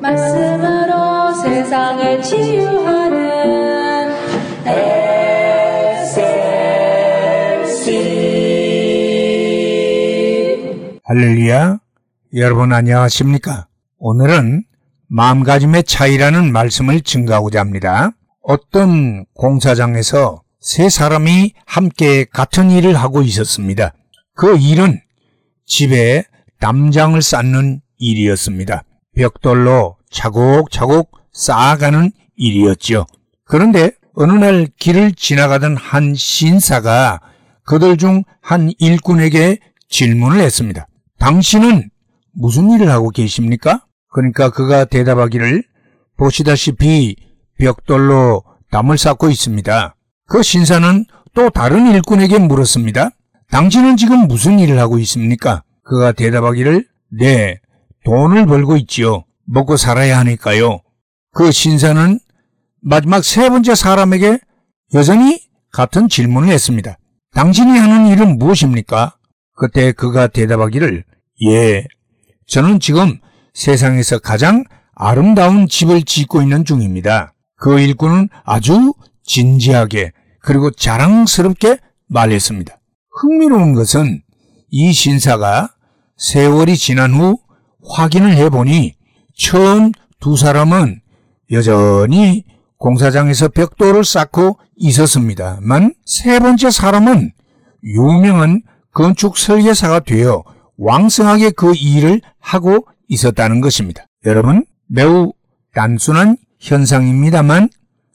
말씀으로 세상을 치유하는 SLC 할렐루야. 여러분 안녕하십니까? 오늘은 마음가짐의 차이라는 말씀을 증가하고자 합니다. 어떤 공사장에서 세 사람이 함께 같은 일을 하고 있었습니다. 그 일은 집에 담장을 쌓는 일이었습니다. 벽돌로 차곡차곡 쌓아가는 일이었지요. 그런데 어느 날 길을 지나가던 한 신사가 그들 중 한 일꾼에게 질문을 했습니다. 당신은 무슨 일을 하고 계십니까? 그러니까 그가 대답하기를 보시다시피 벽돌로 담을 쌓고 있습니다. 그 신사는 또 다른 일꾼에게 물었습니다. 당신은 지금 무슨 일을 하고 있습니까? 그가 대답하기를 네, 돈을 벌고 있지요. 먹고 살아야 하니까요. 그 신사는 마지막 세 번째 사람에게 여전히 같은 질문을 했습니다. 당신이 하는 일은 무엇입니까? 그때 그가 대답하기를 예, 저는 지금 세상에서 가장 아름다운 집을 짓고 있는 중입니다. 그 일꾼은 아주 진지하게 그리고 자랑스럽게 말했습니다. 흥미로운 것은 이 신사가 세월이 지난 후 확인을 해보니 처음 두 사람은 여전히 공사장에서 벽돌을 쌓고 있었습니다만 세 번째 사람은 유명한 건축 설계사가 되어 왕성하게 그 일을 하고 있었다는 것입니다. 여러분, 매우 단순한 현상입니다만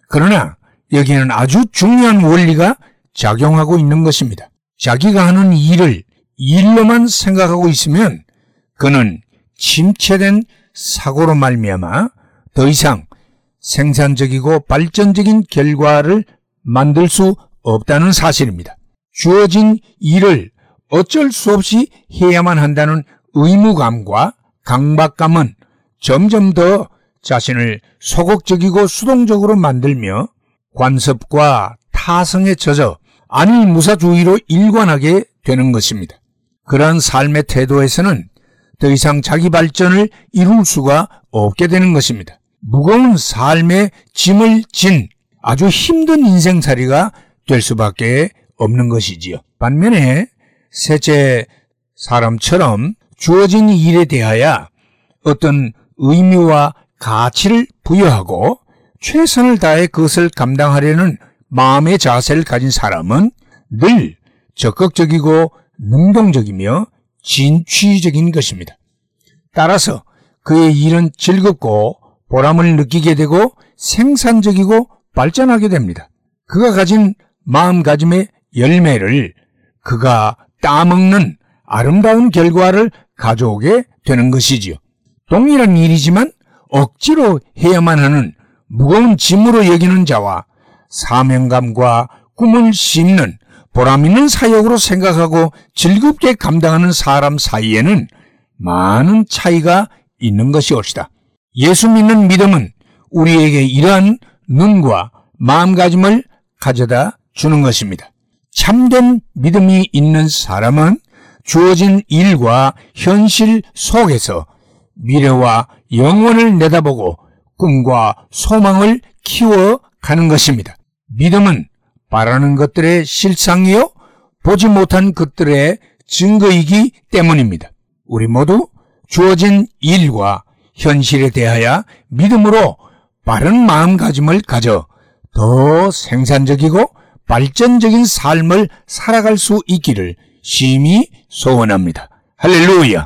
그러나 여기에는 아주 중요한 원리가 작용하고 있는 것입니다. 자기가 하는 일을 일로만 생각하고 있으면 그는 침체된 사고로 말미암아 더 이상 생산적이고 발전적인 결과를 만들 수 없다는 사실입니다. 주어진 일을 어쩔 수 없이 해야만 한다는 의무감과 강박감은 점점 더 자신을 소극적이고 수동적으로 만들며 관습과 타성에 젖어 안일무사주의로 일관하게 되는 것입니다. 그러한 삶의 태도에서는 더 이상 자기 발전을 이룰 수가 없게 되는 것입니다. 무거운 삶의 짐을 진 아주 힘든 인생살이가 될 수밖에 없는 것이지요. 반면에 셋째 사람처럼 주어진 일에 대하여 어떤 의미와 가치를 부여하고 최선을 다해 그것을 감당하려는 마음의 자세를 가진 사람은 늘 적극적이고 능동적이며 진취적인 것입니다. 따라서 그의 일은 즐겁고 보람을 느끼게 되고 생산적이고 발전하게 됩니다. 그가 가진 마음가짐의 열매를 그가 따먹는 아름다운 결과를 가져오게 되는 것이지요. 동일한 일이지만 억지로 해야만 하는 무거운 짐으로 여기는 자와 사명감과 꿈을 심는 보람 있는 사역으로 생각하고 즐겁게 감당하는 사람 사이에는 많은 차이가 있는 것이 옳시다. 예수 믿는 믿음은 우리에게 이러한 눈과 마음가짐을 가져다 주는 것입니다. 참된 믿음이 있는 사람은 주어진 일과 현실 속에서 미래와 영원을 내다보고 꿈과 소망을 키워가는 것입니다. 믿음은 바라는 것들의 실상이요 보지 못한 것들의 증거이기 때문입니다. 우리 모두 주어진 일과 현실에 대하여 믿음으로 바른 마음가짐을 가져 더 생산적이고 발전적인 삶을 살아갈 수 있기를 심히 소원합니다. 할렐루야!